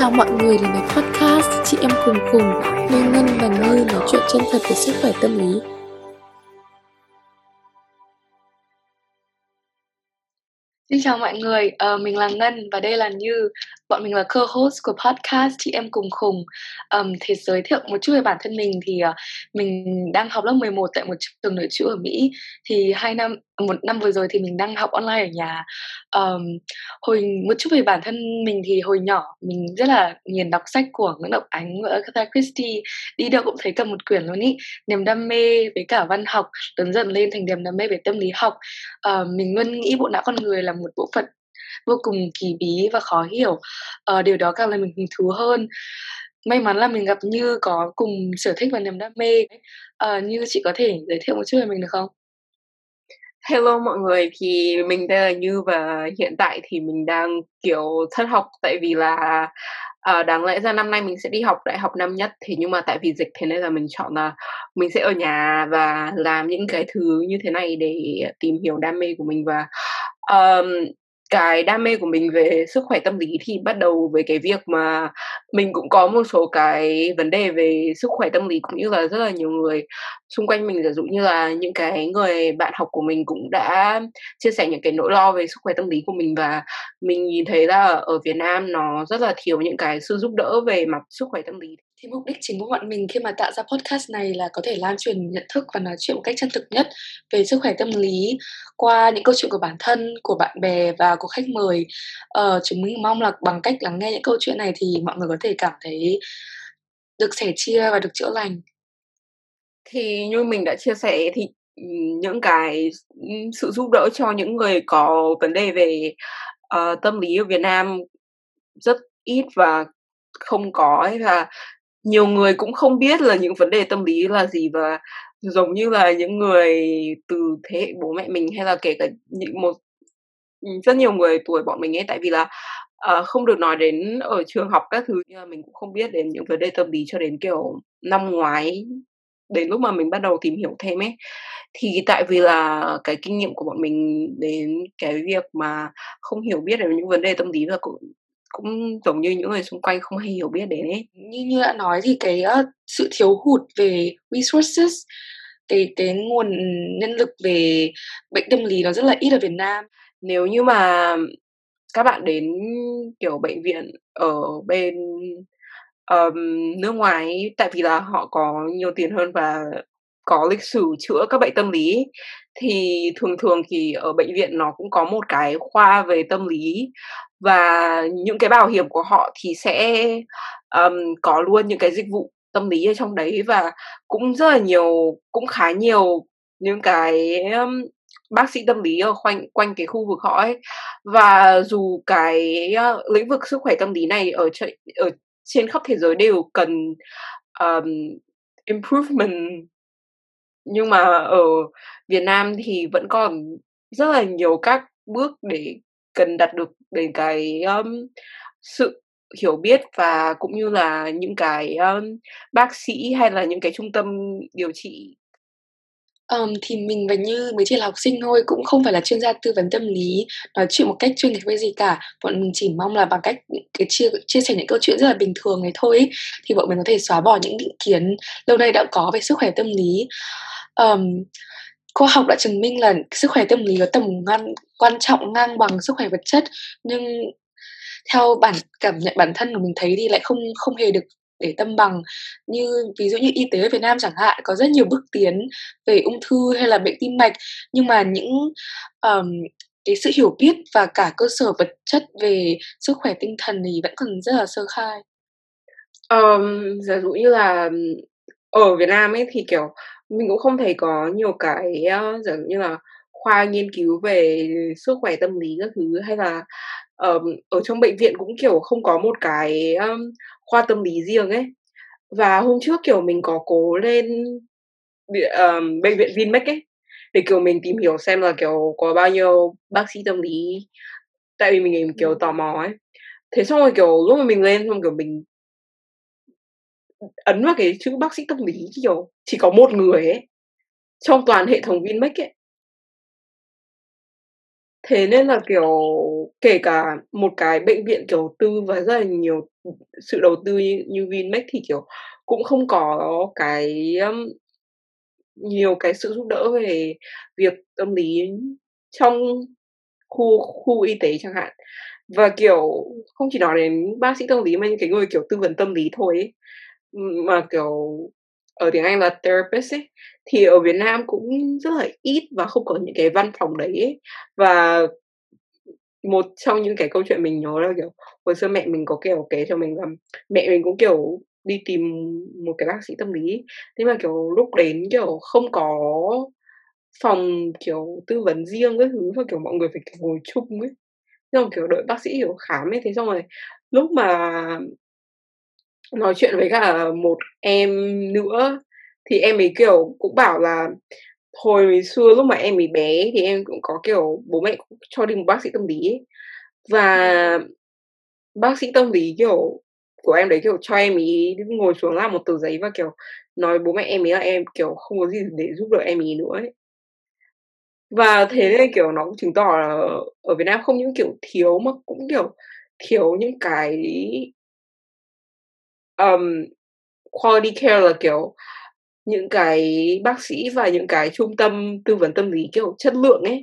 chào mọi người đến với podcast Chị em cùng cùng. Nơi Ngân và Như nói chuyện chân thật về sức khỏe tâm lý. Xin chào mọi người, uh, mình là Ngân và đây là Như. Bọn mình là co-host của podcast Chị Em Cùng Khùng. Um, Thì giới thiệu một chút về bản thân mình thì uh, mình đang học lớp 11 tại một trường nội trú ở Mỹ. Thì hai năm, một năm vừa rồi thì mình đang học online ở nhà. Um, hồi Một chút về bản thân mình thì hồi nhỏ mình rất là nghiền đọc sách của Nguyễn Ngọc Ánh và Agatha Christie Đi đâu cũng thấy cầm một quyển luôn ý. Niềm đam mê với cả văn học lớn dần lên thành niềm đam mê về tâm lý học. Uh, Mình luôn nghĩ bộ não con người là một bộ phận vô cùng kỳ bí và khó hiểu. Uh, điều đó càng làm mình hứng thú hơn. May mắn là mình gặp như có cùng sở thích và niềm đam mê. Uh, như chị có thể giới thiệu một chút về mình được không? Hello mọi người, thì mình tên là Như và hiện tại thì mình đang kiểu thất học. Tại vì là à, đáng lẽ ra năm nay mình sẽ đi học đại học năm nhất. Thì nhưng mà tại vì dịch thế nên là mình chọn là mình sẽ ở nhà và làm những cái thứ như thế này để tìm hiểu đam mê của mình và um, cái đam mê của mình về sức khỏe tâm lý thì bắt đầu với cái việc mà mình cũng có một số cái vấn đề về sức khỏe tâm lý cũng như là rất là nhiều người xung quanh mình giả dụ như là những cái người bạn học của mình cũng đã chia sẻ những cái nỗi lo về sức khỏe tâm lý của mình và mình nhìn thấy là ở Việt Nam nó rất là thiếu những cái sự giúp đỡ về mặt sức khỏe tâm lý thì mục đích chính của bọn mình khi mà tạo ra podcast này là có thể lan truyền nhận thức và nói chuyện một cách chân thực nhất về sức khỏe tâm lý qua những câu chuyện của bản thân của bạn bè và của khách mời. Ờ, chúng mình mong là bằng cách lắng nghe những câu chuyện này thì mọi người có thể cảm thấy được sẻ chia và được chữa lành. Thì như mình đã chia sẻ thì những cái sự giúp đỡ cho những người có vấn đề về uh, tâm lý ở Việt Nam rất ít và không có ấy và nhiều người cũng không biết là những vấn đề tâm lý là gì và giống như là những người từ thế hệ bố mẹ mình hay là kể cả những một ừ, rất nhiều người tuổi bọn mình ấy. Tại vì là uh, không được nói đến ở trường học các thứ nhưng mà mình cũng không biết đến những vấn đề tâm lý cho đến kiểu năm ngoái đến lúc mà mình bắt đầu tìm hiểu thêm ấy. Thì tại vì là cái kinh nghiệm của bọn mình đến cái việc mà không hiểu biết về những vấn đề tâm lý và cũng cũng giống như những người xung quanh không hay hiểu biết đến ấy. Như như đã nói thì cái uh, sự thiếu hụt về resources cái cái nguồn nhân lực về bệnh tâm lý nó rất là ít ở Việt Nam. Nếu như mà các bạn đến kiểu bệnh viện ở bên um, nước ngoài tại vì là họ có nhiều tiền hơn và có lịch sử chữa các bệnh tâm lý thì thường thường thì ở bệnh viện nó cũng có một cái khoa về tâm lý và những cái bảo hiểm của họ thì sẽ um, có luôn những cái dịch vụ tâm lý ở trong đấy và cũng rất là nhiều cũng khá nhiều những cái um, bác sĩ tâm lý ở quanh quanh cái khu vực họ ấy. Và dù cái uh, lĩnh vực sức khỏe tâm lý này ở ở trên khắp thế giới đều cần um, improvement nhưng mà ở Việt Nam thì vẫn còn rất là nhiều các bước để cần đạt được đến cái um, sự hiểu biết và cũng như là những cái um, bác sĩ hay là những cái trung tâm điều trị Um, thì mình và Như mới chỉ là học sinh thôi, cũng không phải là chuyên gia tư vấn tâm lý, nói chuyện một cách chuyên nghiệp hay gì cả. Bọn mình chỉ mong là bằng cách cái chia chia sẻ những câu chuyện rất là bình thường này thôi thì bọn mình có thể xóa bỏ những định kiến lâu nay đã có về sức khỏe tâm lý. Um, khoa học đã chứng minh là sức khỏe tâm lý có tầm ngăn quan trọng ngang bằng sức khỏe vật chất nhưng theo bản cảm nhận bản thân của mình thấy thì lại không không hề được để tâm bằng như ví dụ như y tế ở Việt Nam chẳng hạn có rất nhiều bước tiến về ung thư hay là bệnh tim mạch nhưng mà những um, cái sự hiểu biết và cả cơ sở vật chất về sức khỏe tinh thần thì vẫn còn rất là sơ khai. Um, giả dụ như là ở Việt Nam ấy thì kiểu mình cũng không thấy có nhiều cái giả dụ như là khoa nghiên cứu về sức khỏe tâm lý các thứ hay là um, ở trong bệnh viện cũng kiểu không có một cái um, khoa tâm lý riêng ấy. Và hôm trước kiểu mình có cố lên um, bệnh viện Vinmec ấy để kiểu mình tìm hiểu xem là kiểu có bao nhiêu bác sĩ tâm lý tại vì mình, mình kiểu tò mò ấy. Thế xong rồi kiểu lúc mà mình lên xong kiểu mình ấn vào cái chữ bác sĩ tâm lý kiểu chỉ có một người ấy trong toàn hệ thống Vinmec ấy thế nên là kiểu kể cả một cái bệnh viện kiểu tư và rất là nhiều sự đầu tư như như Vinmec thì, kiểu, cũng không có cái, nhiều cái sự giúp đỡ về việc tâm lý trong khu khu y tế chẳng hạn. Và, kiểu, không chỉ nói đến bác sĩ tâm lý mà những cái người, kiểu, tư vấn tâm lý thôi ấy, mà, kiểu, ở tiếng Anh là therapist ấy, thì ở Việt Nam cũng rất là ít và không có những cái văn phòng đấy ấy. Và một trong những cái câu chuyện mình nhớ là, kiểu, hồi xưa mẹ mình có, kiểu, kể cho mình là mẹ mình cũng, kiểu, đi tìm một cái bác sĩ tâm lý. Thế mà, kiểu, lúc đến, kiểu, không có phòng, kiểu, tư vấn riêng các thứ và, kiểu, mọi người phải, kiểu, ngồi chung ấy. Xong kiểu, đợi bác sĩ, kiểu, khám ấy. Thế xong rồi lúc mà nói chuyện với cả một em nữa thì em ấy, kiểu, cũng bảo là hồi xưa lúc mà em ấy bé thì em cũng có, kiểu, bố mẹ cũng cho đi một bác sĩ tâm lý ấy. Và bác sĩ tâm lý, kiểu, của em đấy, kiểu, cho em ấy ngồi xuống làm một tờ giấy và, kiểu, nói bố mẹ em ấy là em, kiểu, không có gì để giúp đỡ em ấy nữa ấy. Và thế nên, kiểu, nó cũng chứng tỏ là ở Việt Nam không những, kiểu, thiếu mà cũng, kiểu, thiếu những cái um, quality care là, kiểu, những cái bác sĩ và những cái trung tâm tư vấn tâm lý, kiểu, chất lượng ấy.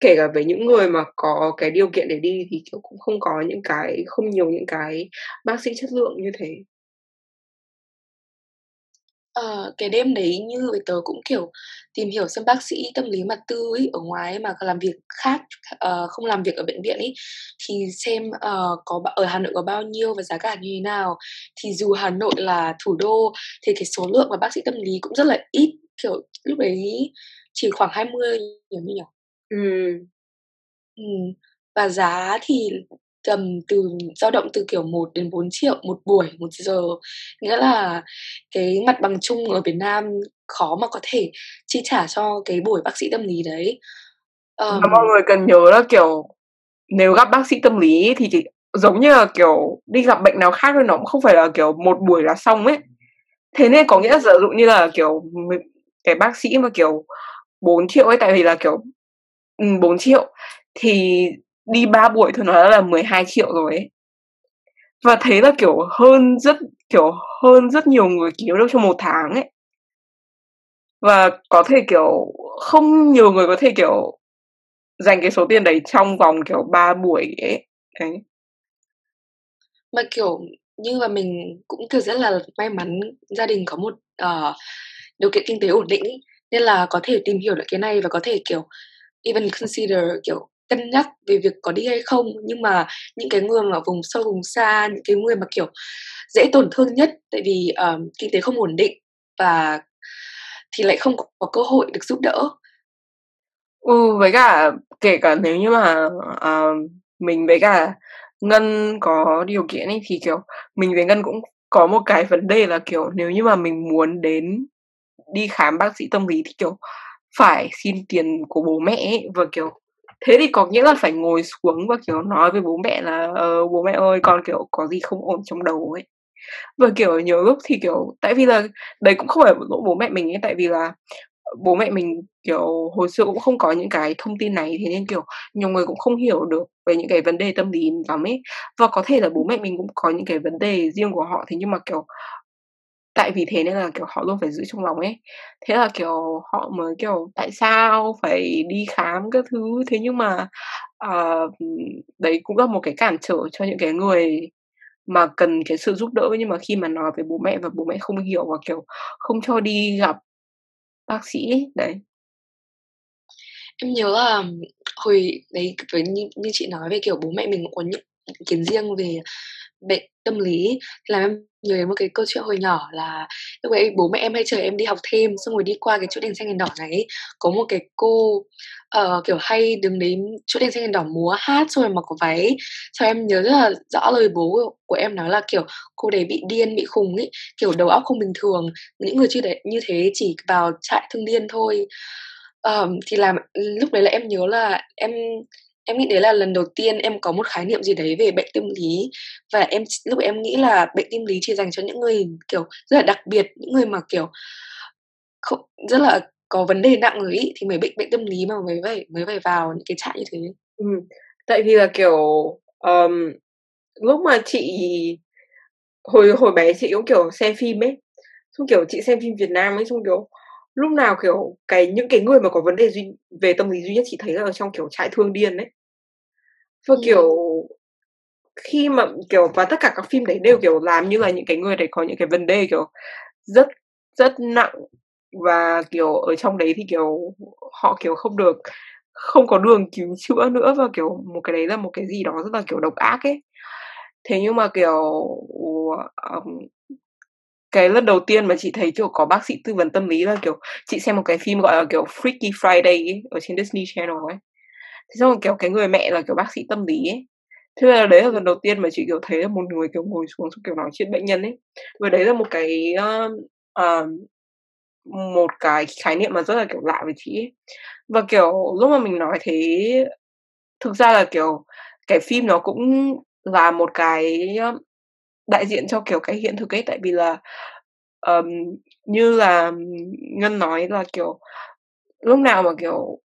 Kể cả với những người mà có cái điều kiện để đi thì, kiểu, cũng không có những cái không nhiều những cái bác sĩ chất lượng như thế. Ờ, cái đêm đấy như với tớ cũng, kiểu, tìm hiểu xem bác sĩ tâm lý mà tư ấy, ở ngoài ấy mà còn làm việc khác, ờ, không làm việc ở bệnh viện ấy, thì xem, ờ, có ở Hà Nội có bao nhiêu và giá cả như thế nào. Thì dù Hà Nội là thủ đô thì cái số lượng mà bác sĩ tâm lý cũng rất là ít, kiểu, lúc đấy chỉ khoảng 20 nhỉ, như nhỉ? Ừm. Ừm, và giá thì tầm từ dao động từ, kiểu, 1.000.000-4.000.000 một buổi, 1 giờ. Nghĩa là cái mặt bằng chung ở Việt Nam khó mà có thể chi trả cho cái buổi bác sĩ tâm lý đấy. Và mọi người cần nhớ là, kiểu, nếu gặp bác sĩ tâm lý thì chỉ giống như là, kiểu, đi gặp bệnh nào khác thôi, nó cũng không phải là, kiểu, một buổi là xong ấy. Thế nên có nghĩa là dụ như là, kiểu, cái bác sĩ mà, kiểu, 4.000.000 ấy, tại vì là, kiểu ừm, 4.000.000 thì đi 3 buổi thôi nó đã là 12 triệu rồi ấy. Và thế là, kiểu, hơn rất kiểu, hơn rất nhiều người kiếm được trong một tháng ấy. Và có thể, kiểu, không nhiều người có thể, kiểu, dành cái số tiền đấy trong vòng, kiểu, 3 buổi ấy, đấy. Mà, kiểu, như là mình cũng, thực rất là may mắn gia đình có một, uh, điều kiện kinh tế ổn định ấy, nên là có thể tìm hiểu được cái này và có thể, kiểu, even consider, kiểu, cân nhắc về việc có đi hay không. Nhưng mà những cái người mà vùng sâu vùng xa, những cái người mà, kiểu, dễ tổn thương nhất tại vì, um, kinh tế không ổn định và thì lại không có cơ hội được giúp đỡ. Ừ, với cả kể cả nếu như mà, uh, mình với cả Ngân có điều kiện ấy, thì, kiểu, mình với Ngân cũng có một cái vấn đề là, kiểu, nếu như mà mình muốn đến đi khám bác sĩ tâm lý thì, kiểu, phải xin tiền của bố mẹ ấy. Và, kiểu, thế thì có nghĩa là phải ngồi xuống và, kiểu, nói với bố mẹ là "Ờ, bố mẹ ơi, con, kiểu, có gì không ổn trong đầu ấy." Và, kiểu, nhiều lúc thì, kiểu tại vì là đấy cũng không phải lỗi bố mẹ mình ấy, tại vì là, bố mẹ mình, kiểu, hồi xưa cũng không có những cái thông tin này, thế nên, kiểu, nhiều người cũng không hiểu được về những cái vấn đề tâm lý lắm ấy. Và có thể là bố mẹ mình cũng có những cái vấn đề riêng của họ, thế nhưng mà, kiểu, tại vì thế nên là, kiểu, họ luôn phải giữ trong lòng ấy. Thế là, kiểu, họ mới, kiểu, tại sao phải đi khám các thứ. Thế nhưng mà, uh, đấy cũng là một cái cản trở cho những cái người mà cần cái sự giúp đỡ, nhưng mà khi mà nói với bố mẹ và bố mẹ không hiểu và, kiểu, không cho đi gặp bác sĩ ấy, đấy. Em nhớ là hồi đấy với như như chị nói về, kiểu, bố mẹ mình cũng có những ý kiến riêng về bệnh tâm lý làm em nhớ đến một cái câu chuyện hồi nhỏ là lúc ấy bố mẹ em hay chở em đi học thêm, xong rồi đi qua cái chỗ đèn xanh đèn đỏ này ấy, có một cái cô, uh, kiểu, hay đứng đến chỗ đèn xanh đèn đỏ múa hát xong rồi mặc có váy cho em nhớ rất là rõ lời bố của em nói là, kiểu, cô đấy bị điên, bị khùng ấy, kiểu, đầu óc không bình thường, những người chưa đấy như thế chỉ vào trại thương điên thôi. Ờm, thì làm lúc đấy là em nhớ là em em nghĩ đấy là lần đầu tiên em có một khái niệm gì đấy về bệnh tâm lý và em lúc em nghĩ là bệnh tâm lý chỉ dành cho những người, kiểu, rất là đặc biệt, những người mà, kiểu, không rất là có vấn đề nặng rồi ý thì mới bị bệnh tâm lý mà mới phải mới phải vào những cái trại như thế. ừ. tại vì là, kiểu, um, lúc mà chị hồi hồi bé chị cũng, kiểu, xem phim ấy, xong, kiểu, chị xem phim Việt Nam ấy, xong, kiểu, lúc nào, kiểu, cái những cái người mà có vấn đề duy về tâm lý duy nhất chị thấy là ở trong, kiểu, trại thương điên đấy. Và, kiểu, khi mà, kiểu và tất cả các phim đấy đều, kiểu, làm như là những cái người đấy có những cái vấn đề, kiểu, rất rất nặng và, kiểu, ở trong đấy thì, kiểu, họ, kiểu, không được không có đường cứu chữa nữa và, kiểu, một cái đấy là một cái gì đó rất là, kiểu, độc ác ấy. Thế nhưng mà, kiểu, ờm, cái lần đầu tiên mà chị thấy, kiểu, có bác sĩ tư vấn tâm lý là, kiểu, chị xem một cái phim, gọi là, kiểu, Freaky Friday ấy, ở trên Disney Channel ấy. Thế xong rồi, kiểu, cái người mẹ là, kiểu, bác sĩ tâm lý ấy. Thế là đấy là lần đầu tiên mà chị, kiểu, thấy là một người, kiểu, ngồi xuống xong, kiểu, nói chuyện bệnh nhân ấy. Và đấy là một cái, uh, uh, một cái khái niệm mà rất là, kiểu, lạ với chị ấy. Và, kiểu, lúc mà mình nói thế thực ra là, kiểu, cái phim nó cũng là một cái, ờ, đại diện cho, kiểu, cái hiện thực ấy, tại vì là, um, như là Ngân nói là, kiểu, lúc nào mà, kiểu,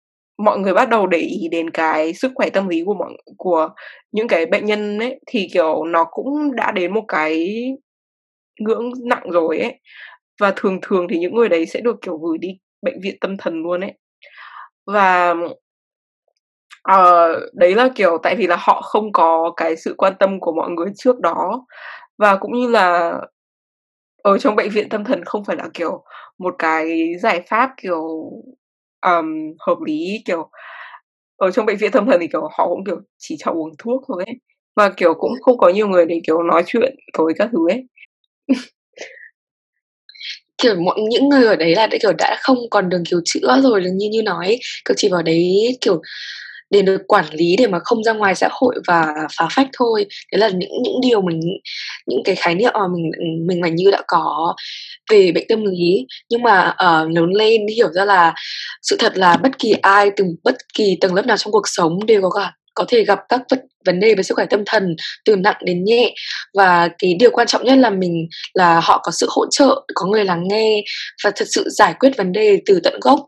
mọi người bắt đầu để ý đến cái sức khỏe tâm lý của mọi của những cái bệnh nhân ấy, thì, kiểu, nó cũng đã đến một cái ngưỡng nặng rồi ấy. Và thường thường thì những người đấy sẽ được, kiểu, gửi đi bệnh viện tâm thần luôn ấy. Và uh, đấy là, kiểu, tại vì là họ không có cái sự quan tâm của mọi người trước đó. Và cũng như là ở trong bệnh viện tâm thần không phải là, kiểu, một cái giải pháp, kiểu, um, hợp lý, kiểu, ở trong bệnh viện tâm thần thì, kiểu, họ cũng, kiểu, chỉ cho uống thuốc thôi ấy. Và, kiểu, cũng không có nhiều người để, kiểu, nói chuyện với các thứ ấy. Kiểu, mọi những người ở đấy là đã, kiểu, đã không còn đường cứu chữa rồi, như như nói kiểu, chỉ vào đấy, kiểu, để được quản lý để mà không ra ngoài xã hội và phá phách thôi. Đấy là những những điều mình những cái khái niệm mà mình, mình mà Như đã có về bệnh tâm lý. Nhưng mà, uh, lớn lên hiểu ra là sự thật là bất kỳ ai từ bất kỳ tầng lớp nào trong cuộc sống đều có cả có thể gặp các vấn vấn đề về sức khỏe tâm thần từ nặng đến nhẹ. Và cái điều quan trọng nhất là mình là họ có sự hỗ trợ, có người lắng nghe và thật sự giải quyết vấn đề từ tận gốc.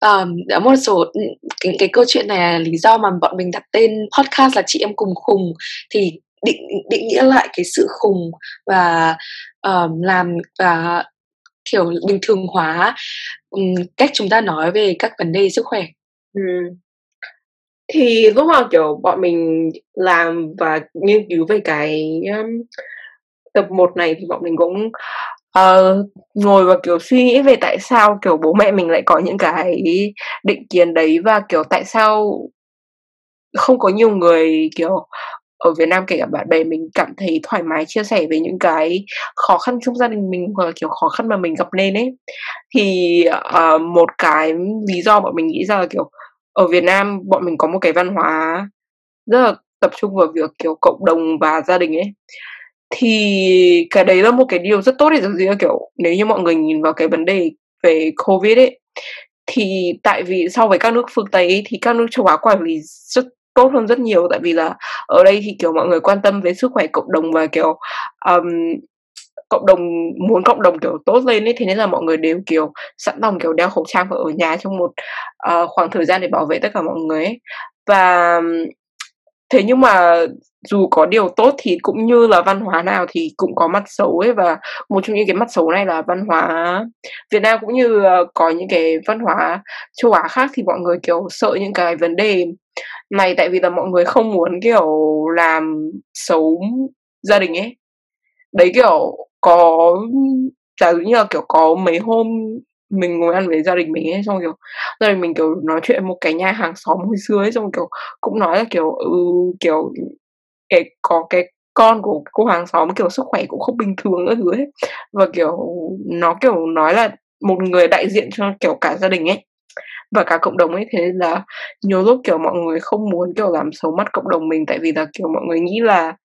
Ờm, đó một số ừm, cái cái câu chuyện này là lý do mà bọn mình đặt tên podcast là "Chị em cùng khùng", thì định định nghĩa lại cái sự khùng và, ờm, làm và, kiểu, bình thường hóa, ừm, cách chúng ta nói về các vấn đề sức khỏe. Ừm. Thì lúc mà, kiểu, bọn mình làm và nghiên cứu về cái, ưm, tập 1 này thì bọn mình cũng, ờ, ngồi và, kiểu, suy nghĩ về tại sao, kiểu, bố mẹ mình lại có những cái định kiến đấy và, kiểu, tại sao không có nhiều người, kiểu, ở Việt Nam, kể cả bạn bè mình cảm thấy thoải mái chia sẻ về những cái khó khăn trong gia đình mình, hoặc là, kiểu, khó khăn mà mình gặp nên ấy. Thì, ờ, một cái lý do bọn mình nghĩ ra là, kiểu, ở Việt Nam bọn mình có một cái văn hóa rất là tập trung vào việc, kiểu, cộng đồng và gia đình ấy. Thì cái đấy là một cái điều rất tốt để giống như là, kiểu, nếu như mọi người nhìn vào cái vấn đề về Covid ấy, thì tại vì so với các nước phương Tây ấy, thì các nước châu Á quản lý rất tốt hơn rất nhiều. Tại vì là ở đây thì, kiểu, mọi người quan tâm về sức khỏe cộng đồng và, kiểu, um, cộng đồng muốn cộng đồng, kiểu, tốt lên ấy, thế nên là mọi người đều, kiểu, sẵn lòng, kiểu, đeo khẩu trang và ở nhà trong một, uh, khoảng thời gian để bảo vệ tất cả mọi người ấy. Và thế nhưng mà dù có điều tốt thì cũng như là văn hóa nào thì cũng có mặt xấu ấy, và một trong những cái mặt xấu này là văn hóa Việt Nam cũng như ờ, có những cái văn hóa châu Á khác thì mọi người, kiểu, sợ những cái vấn đề này, tại vì là mọi người không muốn, kiểu, làm xấu gia đình ấy. Đấy, kiểu, có giả dụ như là, kiểu, có mấy hôm mình ngồi ăn với gia đình mình ấy, xong rồi, kiểu, gia đình mình, kiểu, nói chuyện một cái nhà hàng xóm hồi xưa ấy, xong rồi, kiểu, cũng nói là, kiểu, ừ, kiểu, cái có cái con của cô hàng xóm, kiểu, sức khỏe cũng không bình thường nữa thứ ấy. Và, kiểu, nó, kiểu, nói là một người đại diện cho, kiểu, cả gia đình ấy, và cả cộng đồng ấy. Thế là nhiều lúc, kiểu, mọi người không muốn, kiểu, làm xấu mắt cộng đồng mình, tại vì là, kiểu, mọi người nghĩ là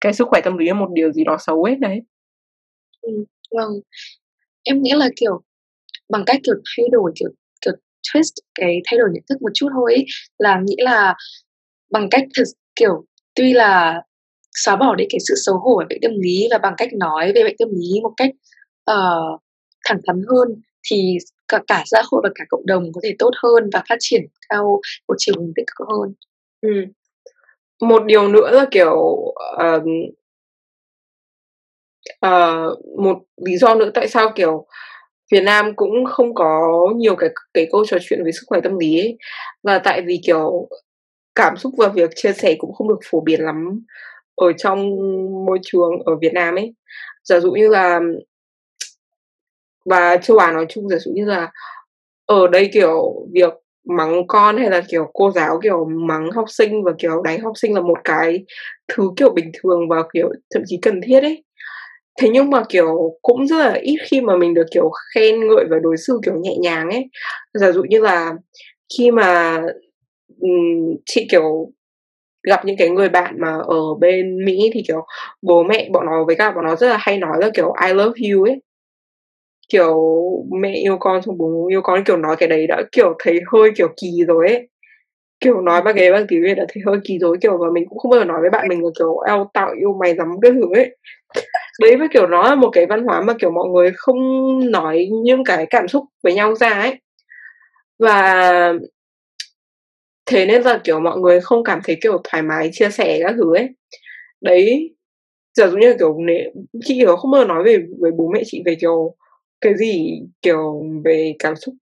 cái sức khỏe tâm lý là một điều gì đó xấu ấy, đấy. Ừ, vâng. Em nghĩ là, kiểu, bằng cách, kiểu, thay đổi, kiểu kiểu, twist cái thay đổi nhận thức một chút thôi ấy, là nghĩ là bằng cách thực kiểu, tuy là xóa bỏ đi cái sự xấu hổ về bệnh tâm lý và bằng cách nói về bệnh tâm lý một cách, uh, thẳng thắn hơn thì cả cả xã hội và cả cộng đồng có thể tốt hơn và phát triển theo một chiều hướng tích cực hơn. Ừ. một điều nữa là kiểu uh, uh, một lý do nữa tại sao kiểu Việt Nam cũng không có nhiều cái cái câu trò chuyện về sức khỏe tâm lý ấy. Và tại vì, kiểu, cảm xúc và việc chia sẻ cũng không được phổ biến lắm ở trong môi trường ở Việt Nam ấy. Giả dụ như là, và châu Á nói chung giả dụ như là ở đây, kiểu, việc mắng con hay là, kiểu, cô giáo, kiểu, mắng học sinh và, kiểu, đánh học sinh là một cái thứ, kiểu, bình thường và, kiểu, thậm chí cần thiết ấy thế nhưng mà kiểu cũng rất là ít khi mà mình được kiểu khen ngợi và đối xử kiểu nhẹ nhàng ấy. Giả dụ như là khi mà um, chị kiểu gặp những cái người bạn mà ở bên Mỹ thì kiểu bố mẹ bọn nó với cả bọn nó rất là hay nói là kiểu I love you ấy. Kiểu mẹ yêu con xong bố yêu con kiểu nói cái đấy đã kiểu thấy hơi kiểu kỳ rồi ấy. Kiểu nói bằng cái bằng tiếng Việt đã thấy hơi kỳ rồi kiểu và mình cũng không bao giờ nói với bạn mình là kiểu eo tạo yêu mày lắm cái thứ ấy đấy, với kiểu nó là một cái văn hóa mà, kiểu, mọi người không nói những cái cảm xúc với nhau ra ấy. Và thế nên là, kiểu, mọi người không cảm thấy, kiểu, thoải mái chia sẻ các thứ ấy. Đấy giờ giống như, kiểu chị kiểu không bao giờ nói về với bố mẹ chị về, kiểu, cái gì, kiểu, về cảm xúc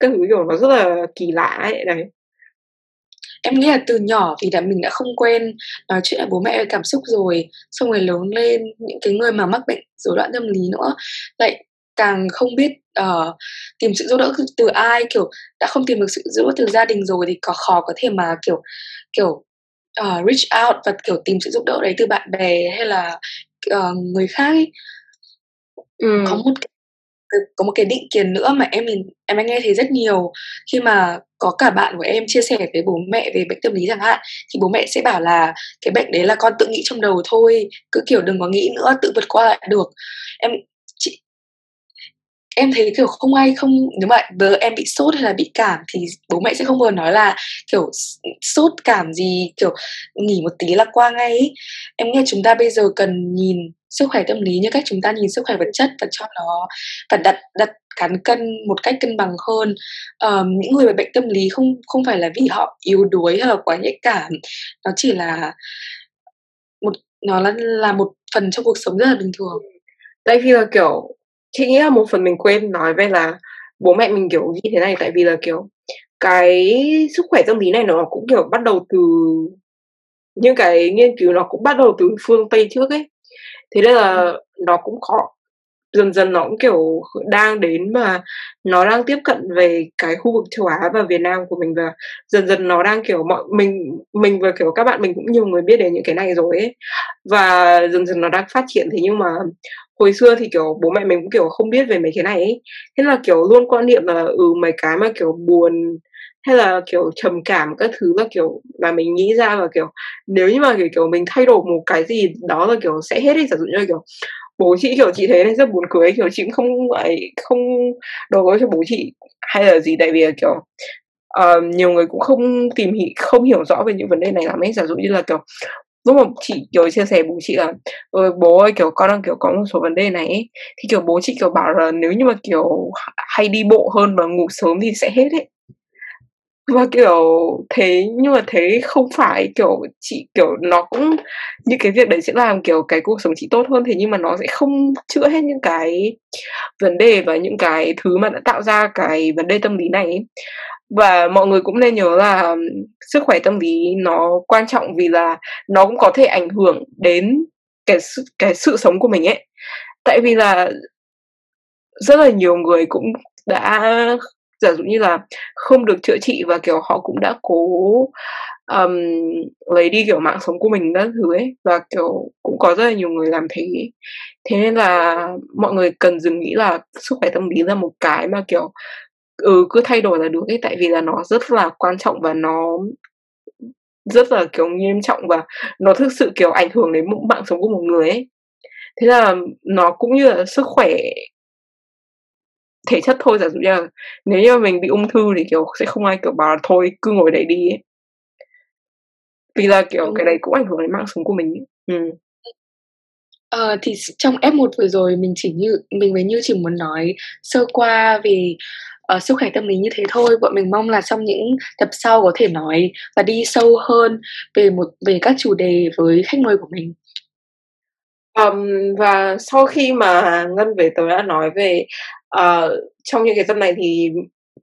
các thứ, kiểu, nó rất là kỳ lạ ấy, đấy em nghĩ là từ nhỏ thì đã mình đã không quen nói chuyện với bố mẹ về cảm xúc rồi xong rồi lớn lên những cái người mà mắc bệnh rối loạn tâm lý nữa lại càng không biết uh, tìm sự giúp đỡ từ ai kiểu đã không tìm được sự giúp đỡ từ gia đình rồi thì có khó có thể mà kiểu kiểu uh, reach out và kiểu tìm sự giúp đỡ đấy từ bạn bè hay là uh, người khác ấy. Ừ. có một có một cái định kiến nữa mà em nhìn, em đã nghe thấy rất nhiều khi mà có cả bạn của em chia sẻ với bố mẹ, về bệnh tâm lý chẳng hạn, thì bố mẹ sẽ bảo là cái bệnh đấy là con tự nghĩ trong đầu thôi, cứ kiểu đừng có nghĩ nữa, tự vượt qua lại được em chị, em thấy kiểu không ai không, nếu mà giờ em bị sốt hay là bị cảm thì bố mẹ sẽ không bao nói là kiểu sốt cảm gì, kiểu nghỉ một tí là qua ngay ấy. em nghe chúng ta bây giờ cần nhìn sức khỏe tâm lý như cách chúng ta nhìn sức khỏe vật chất và cho nó và đặt đặt cán cân một cách cân bằng hơn. Um, những người bị bệnh tâm lý không không phải là vì họ yếu đuối hay là quá nhạy cảm nó chỉ là một nó là là một phần trong cuộc sống rất là bình thường. Tại vì là kiểu chị nghĩ là một phần mình quên nói về là bố mẹ mình kiểu như thế này tại vì là kiểu cái sức khỏe tâm lý này nó cũng kiểu bắt đầu từ những cái nghiên cứu nó cũng bắt đầu từ phương tây trước ấy thế nên là nó cũng khó. Dần dần nó cũng kiểu đang đến mà nó đang tiếp cận về cái khu vực châu Á và Việt Nam của mình và dần dần nó đang kiểu mọi, mình mình và kiểu các bạn mình cũng nhiều người biết đến những cái này rồi ấy. Và dần dần nó đang phát triển. Thế nhưng mà hồi xưa thì kiểu bố mẹ mình cũng kiểu không biết về mấy cái này ấy. Thế là kiểu luôn quan niệm là ừ mấy cái mà kiểu buồn hay là kiểu trầm cảm các thứ là kiểu là mình nghĩ ra và kiểu nếu như mà kiểu, kiểu mình thay đổi một cái gì đó là kiểu sẽ hết đi giả dụ như là kiểu bố chị kiểu chị thấy này rất buồn cười kiểu chị cũng không phải không đầu cho bố chị hay là gì. Tại vì là kiểu uh, nhiều người cũng không tìm hiểu không hiểu rõ về những vấn đề này lắm ấy. Giả dụ như là kiểu lúc mà chị kiểu chia sẻ bố chị là ơi bố ơi kiểu con đang kiểu có một số vấn đề này ấy. thì kiểu bố chị kiểu bảo là nếu như mà kiểu hay đi bộ hơn và ngủ sớm thì sẽ hết ấy và, kiểu, thế, nhưng mà thế không phải, kiểu, chị, kiểu, nó cũng như cái việc đấy sẽ làm, kiểu, cái cuộc sống chị tốt hơn, thế nhưng mà nó sẽ không chữa hết những cái vấn đề và những cái thứ mà đã tạo ra cái vấn đề tâm lý này ấy. và mọi người cũng nên nhớ là sức khỏe tâm lý nó quan trọng vì là nó cũng có thể ảnh hưởng đến cái cái sự sống của mình ấy tại vì là rất là nhiều người cũng đã giả dụ như là không được chữa trị và kiểu họ cũng đã cố um, lấy đi kiểu mạng sống của mình các thứ ấy và kiểu cũng có rất là nhiều người làm thế. Thế nên là mọi người cần dừng nghĩ là sức khỏe tâm lý là một cái mà kiểu ừ cứ thay đổi là được ấy tại vì là nó rất là quan trọng và nó rất là kiểu nghiêm trọng và nó thực sự kiểu ảnh hưởng đến mạng sống của một người ấy. Thế là nó cũng như là sức khỏe thể chất thôi giả dụ như là nếu như mình bị ung thư thì kiểu sẽ không ai kiểu bảo là thôi cứ ngồi đấy đi ấy. vì là kiểu ừ. cái đấy cũng ảnh hưởng đến mạng sống của mình ừ. Ờ, thì trong F1 vừa rồi mình chỉ như mình mới như chỉ muốn nói sơ qua về uh, sức khỏe tâm lý như thế thôi bọn mình mong là trong những tập sau có thể nói và đi sâu hơn về một về các chủ đề với khách mời của mình um, và sau khi mà ngân về tớ đã nói về uh, trong những cái tập này thì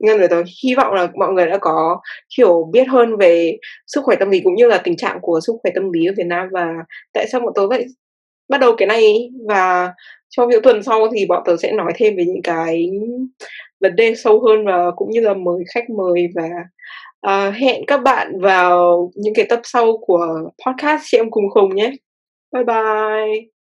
ngân người tớ hy vọng là mọi người đã có hiểu biết hơn về sức khỏe tâm lý cũng như là tình trạng của sức khỏe tâm lý ở Việt Nam và tại sao bọn tôi lại bắt đầu cái này. Và trong những tuần sau thì bọn tớ sẽ nói thêm về những cái vấn đề sâu hơn và cũng như là mời khách mời và uh, hẹn các bạn vào những cái tập sau của podcast chị em cùng khùng nhé. Bye bye.